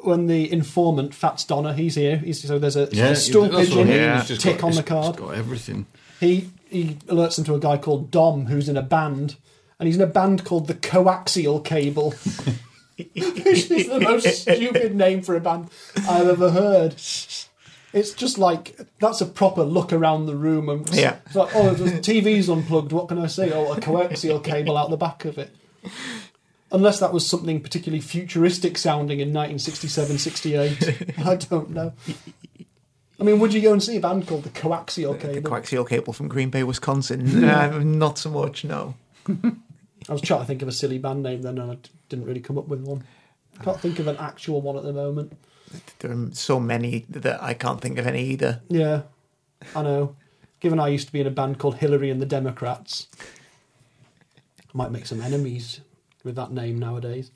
when the informant Fats Donner, he's here. He's, so there's a, yeah. a stool that's what I pigeon Yeah. tick got- on the card. It's got everything. He he alerts them to a guy called Dom who's in a band, and he's in a band called the Coaxial Cable. *laughs* Which is the most stupid name for a band I've ever heard. It's just like that's a proper look around the room and Yeah. it's like, oh, the TV's unplugged. What can I say? Oh, a coaxial cable out the back of it. Unless that was something particularly futuristic sounding in 1967, 68. *laughs* I don't know. I mean, would you go and see a band called the Coaxial Cable? The coaxial cable from Green Bay, Wisconsin. uh, not so much, no. *laughs* I was trying to think of a silly band name then, and I didn't really come up with one. I can't think of an actual one at the moment. There are so many that I can't think of any either. Yeah, I know. Given I used to be in a band called Hillary and the Democrats, I might make some enemies with that name nowadays.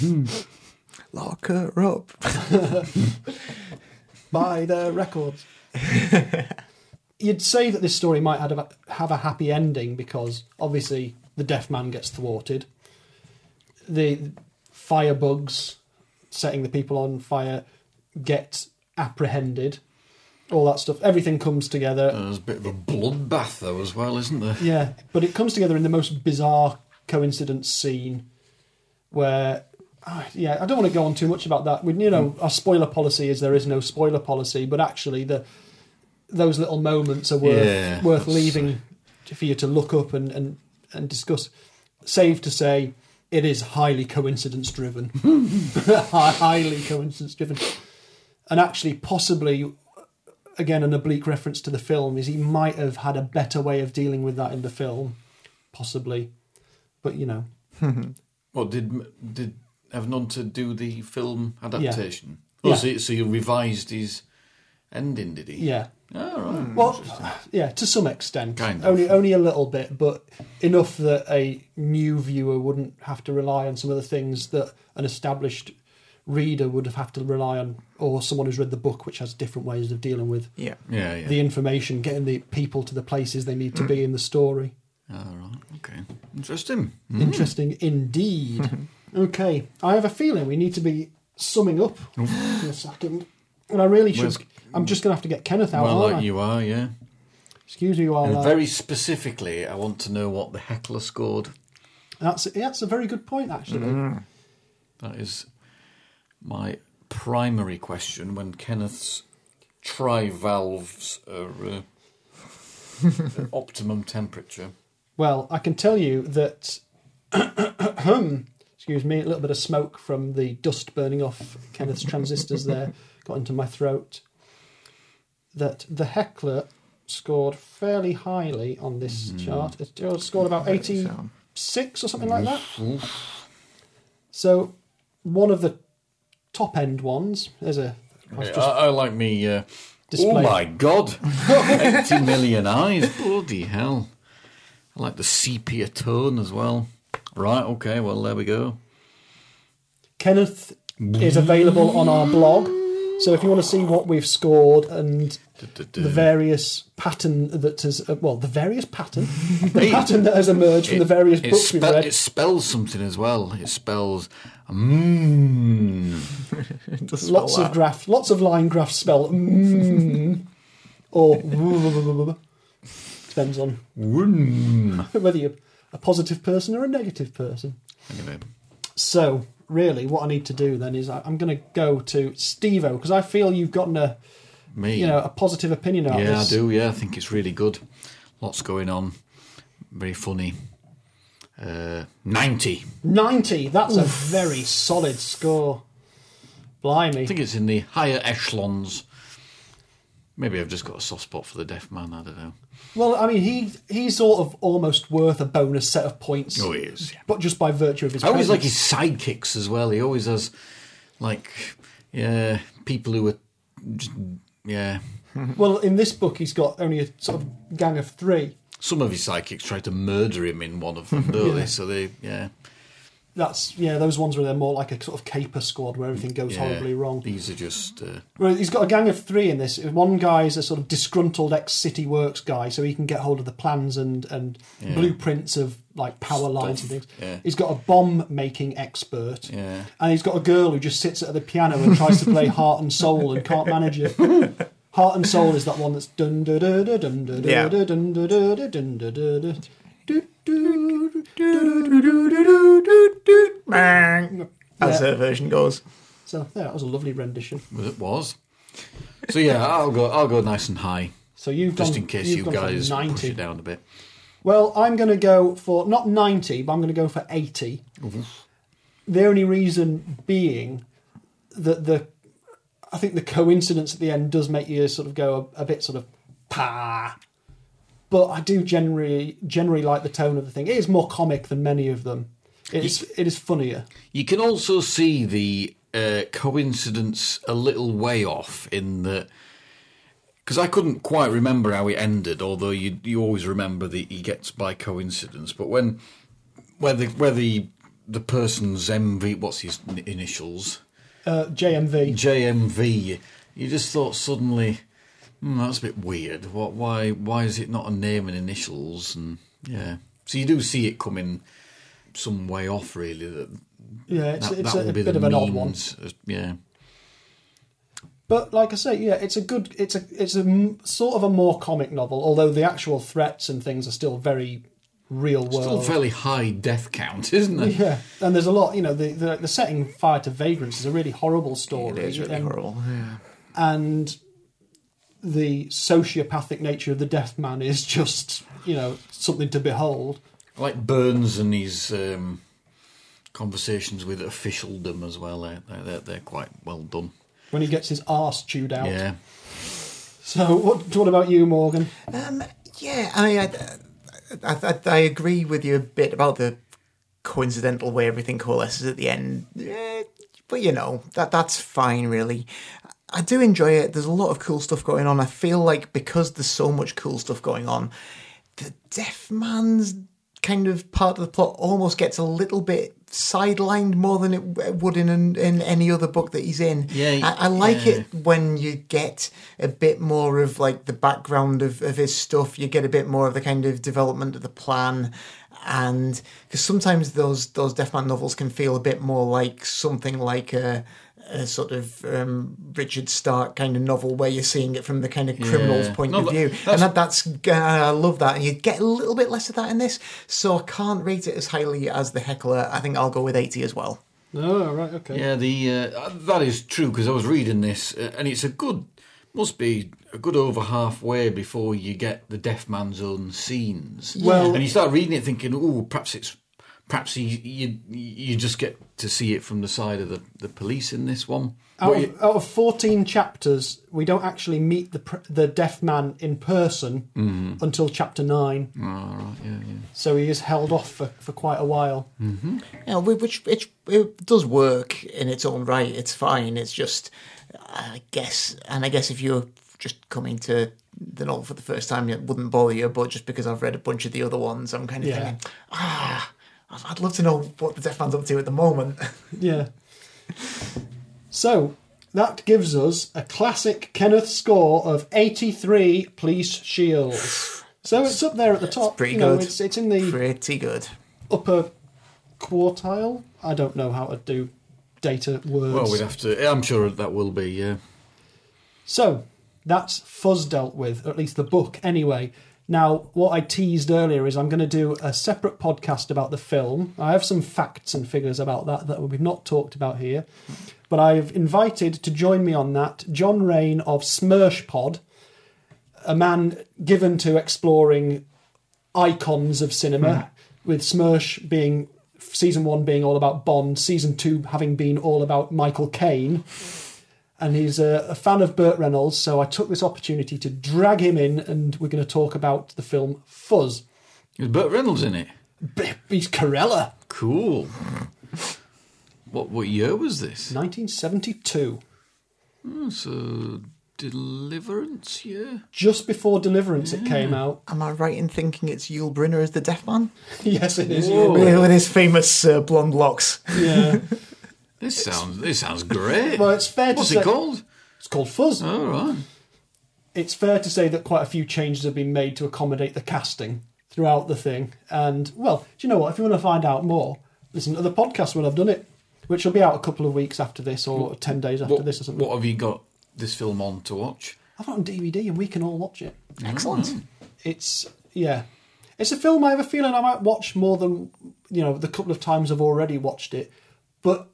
*laughs* Lock her up. *laughs* Buy their records. *laughs* You'd say that this story might have a, have a happy ending because obviously the deaf man gets thwarted. The firebugs setting the people on fire get apprehended. All that stuff. Everything comes together. There's a bit of a bloodbath though as well, isn't there? Yeah, but it comes together in the most bizarre coincidence scene where, ah, yeah, I don't want to go on too much about that. We, you know, our spoiler policy is there is no spoiler policy, but actually the those little moments are worth Yeah, worth leaving for you to look up and and and discuss. Save to say, it is highly coincidence driven, *laughs* highly coincidence driven, and actually possibly. Again, an oblique reference to the film is he might have had a better way of dealing with that in the film, possibly, but you know, *laughs* What did did Evan to do the film adaptation? Oh, Yeah. so, so you revised his ending, did he? yeah. Oh, right. Hmm. Well, yeah, to some extent, Kind of. only only a little bit, but enough that a new viewer wouldn't have to rely on some of the things that an established reader would have had to rely on, or someone who's read the book, which has different ways of dealing with Yeah. Yeah, yeah. the information, getting the people to the places they need to be hmm. in the story. Oh, right. Okay. Interesting. Interesting indeed. *laughs* okay, I have a feeling we need to be summing up in a second, and I really should. I'm just going to have to get Kenneth out. Well, like I? you are, yeah. Excuse me while And uh, very specifically, I want to know what the heckler scored. that's yeah, that's a very good point actually. That is my primary question when Kenneth's trivalves are uh, *laughs* optimum temperature. Well, I can tell you that. *coughs* excuse me, a little bit of smoke from the dust burning off Kenneth's transistors there *laughs* got into my throat. That the heckler scored fairly highly on this chart. It scored about eighty-six or something like that. So, one of the top end ones. There's a. I was Yeah, just I, I like me. Uh, oh Display. my god! *laughs* 80 million eyes. Bloody hell. I like the sepia tone as well. Right, okay, well, there we go. Kenneth is available on our blog. So if you want to see what we've scored and the various pattern that has, uh, well, the various pattern, the pattern that has emerged from the various it, books we've read. it spells something as well. It spells mmm. Lots of graph, lots of line graphs spell mm, or *laughs* depends on *laughs* whether you're a positive person or a negative person. Anyway, So really, what I need to do then is I, I'm going to go to Stevo because I feel you've gotten a me. you know a positive opinion about yeah, I do. Yeah, I think it's really good. Lots going on. Very funny. Uh, 90. 90. That's a very solid score. Blimey. I think it's in the higher echelons. Maybe I've just got a soft spot for the deaf man. I don't know. Well, I mean, he he's sort of almost worth a bonus set of points. Oh, he is. Yeah. But just by virtue of his I always like his sidekicks as well. He always has, like, yeah, people who are, just, yeah. *laughs* Well, in this book, he's got only a sort of gang of three. Some of his sidekicks try to murder him in one of them, *laughs* don't Yeah. they? So they, yeah, That's yeah, those ones where they're more like a sort of caper squad where everything goes yeah. horribly wrong. These are just, uh, Well, he's got a gang of three in this. One guy is a sort of disgruntled ex-city works guy, so he can get hold of the plans and and Yeah. blueprints of like power lines and things. yeah. He's got a bomb making expert. yeah. And he's got a girl who just sits at the piano and tries to play Heart and Soul and can't manage it. Heart and Soul is that one that's dun da da da dun da da Yeah. da dun da da da dun As Yeah. her version goes. So yeah, that was a lovely rendition. Well, It was. So yeah, I'll go. I'll go nice and high, So you've just gone, in case you've you guys push it down a bit. Well, I'm going to go for not 90, but I'm going to go for 80. The only reason being that the I think the coincidence at the end does make you sort of go a, a bit sort of pa. But I do generally generally like the tone of the thing. It is more comic than many of them. It's it is funnier. You can also see the uh, coincidence a little way off in the because I couldn't quite remember how it ended. Although you you always remember that he gets by coincidence, but when where the where the the person's MV what's his initials Uh, JMV. JMV you just thought suddenly, hmm, that's a bit weird. What? Why? Why is it not a name and initials? And yeah, so you do see it coming some way off, really. That Yeah, it's, that, it's that a, will be bit of an odd one. Yeah, But like I say, yeah, it's a good, it's a, it's a m- sort of a more comic novel. Although the actual threats and things are still very real world. still fairly high death count, *laughs* isn't it? Yeah, and there's a lot. You know, the the, the setting Fire to Vagrants is a really horrible story. It is really and, horrible. Yeah. and the sociopathic nature of the Deaf Man is *laughs* just you know something to behold. I like Byrnes and his um, conversations with officialdom as well. They're, they're, they're quite well done. When he gets his arse chewed out. Yeah. So, what, what about you, Morgan? Um, yeah, I mean, I, I, I, I agree with you a bit about the coincidental way everything coalesces at the end. Eh, but you know, that that's fine, really. I do enjoy it. There's a lot of cool stuff going on. I feel like because there's so much cool stuff going on, the Deaf Man's kind of part of the plot almost gets a little bit sidelined more than it would in an, in any other book that he's in. Yeah, I, I like yeah. it when you get a bit more of like the background of, of his stuff. You get a bit more of the kind of development of the plan. And because sometimes those those Deaf Man novels can feel a bit more like something like a, a sort of um, Richard Stark kind of novel where you're seeing it from the kind of criminal's Yeah. point No, of view, that's- and that, that's uh, I love that. And you get a little bit less of that in this, so I can't rate it as highly as the Heckler. I think I'll go with eighty as well. Oh, right, okay. Yeah, the uh, that is true because I was reading this, uh, and it's a good, must be a good over halfway before you get the deaf man's own scenes. Well- and you start reading it, thinking, oh, perhaps it's, perhaps you, you you just get to see it from the side of the, the police in this one. Out But you- of, out of 14 chapters, we don't actually meet the the deaf man in person Mm-hmm. until chapter 9. oh, right, yeah, yeah. So he is held off for, for quite a while. Mm. Yeah, which which it does work in its own right. It's fine. It's just, I guess, and I guess if you're just coming to the novel for the first time, it wouldn't bother you. But just because I've read a bunch of the other ones, I'm kind of Yeah. thinking, ah, I'd- I'd love to know what the Deaf Man's up to at the moment. *laughs* Yeah. So that gives us a classic Kenneth score of 83 police shields. So it's up there at the top. pretty you know, good. It's, it's in the Pretty good. upper quartile. I don't know how to do data words. Well, we'd have to. I'm sure that will be. Yeah. So that's Fuzz dealt with, or at least the book anyway. Now, what I teased earlier is I'm going to do a separate podcast about the film. I have some facts and figures about that that we've not talked about here. But I've invited to join me on that John Rain of Smersh Pod, a man given to exploring icons of cinema, hmm. with Smersh being season one being all about Bond, season two having been all about Michael Caine and he's a, a fan of Burt Reynolds, so I took this opportunity to drag him in, and we're going to talk about the film Fuzz. Is Burt Reynolds in it? B- He's Carella, Cool. What what year was this? 1972, Oh, so Deliverance, yeah. just before Deliverance it came out. Am I right in thinking it's Yul Brynner as the Deaf Man? *laughs* yes, it is. Whoa. yeah. With his famous uh, blonde locks. Yeah. *laughs* This sounds this sounds great. Well, it's fair to What's say it called? it's called Fuzz. All right. It's fair to say that quite a few changes have been made to accommodate the casting throughout the thing. And well, do you know what? If you want to find out more, listen to the podcast when I've done it, which will be out a couple of weeks after this or ten days after What, this or something. what have you got this film on to watch? I've got it on DVD and we can all watch it. Excellent. it's yeah it's a film i have a feeling i might watch more than you know the couple of times i've already watched it but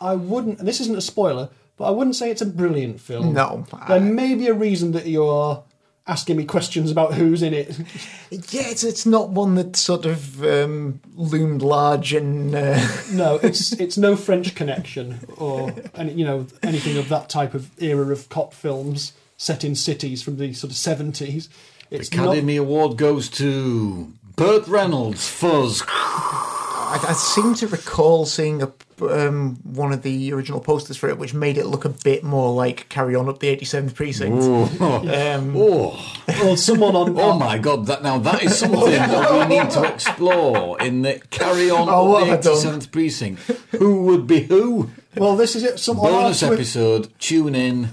i wouldn't and this isn't a spoiler but i wouldn't say it's a brilliant film. No, there I- may be a reason that you're asking me questions about who's in it. *laughs* Yeah, it's it's not one that sort of um, loomed large and uh, no *laughs* it's it's no french connection or any, you know anything of that type of era of cop films set in cities from the sort of 70s it's not Academy Award goes to Burt Reynolds, Fuzz. I, I seem to recall seeing a um, one of the original posters for it, which made it look a bit more like Carry On Up the 87th Precinct. Um, *laughs* Oh, Or someone on. oh my God! That now that is something that we need to explore in the carry on Oh, what of have the eighty seventh precinct. Who would be who? Well, this is it. Some on our, Bonus twi- episode. Tune in.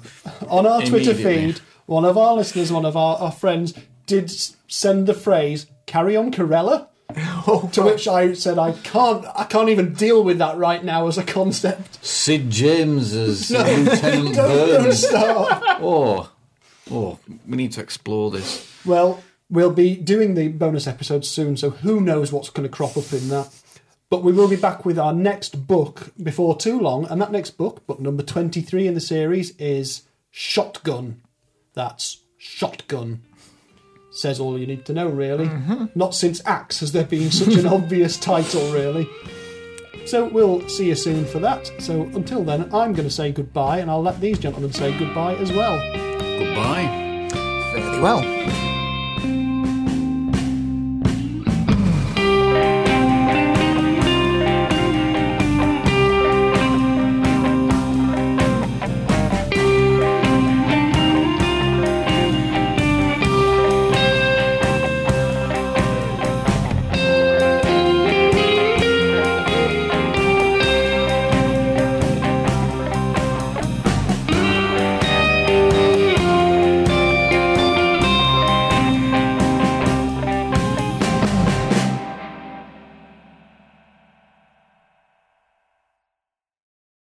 on our Twitter feed, one of our listeners, one of our, our friends, did send the phrase "Carry on, Carella." Oh, *laughs* To which I said, "I can't. I can't even deal with that right now as a concept." Sid James as *laughs* Lieutenant Don't, don't Byrnes. Oh, oh, we need to explore this. Well, we'll be doing the bonus episodes soon, so who knows what's going to crop up in that. But we will be back with our next book before too long, and that next book, book number 23 in the series, is Shotgun. That's Shotgun. Says all you need to know, really. Mm-hmm. Not since Axe has there been such an *laughs* obvious title, really. So we'll see you soon for that. So until then, I'm going to say goodbye, and I'll let these gentlemen say goodbye as well. Goodbye. fairly well.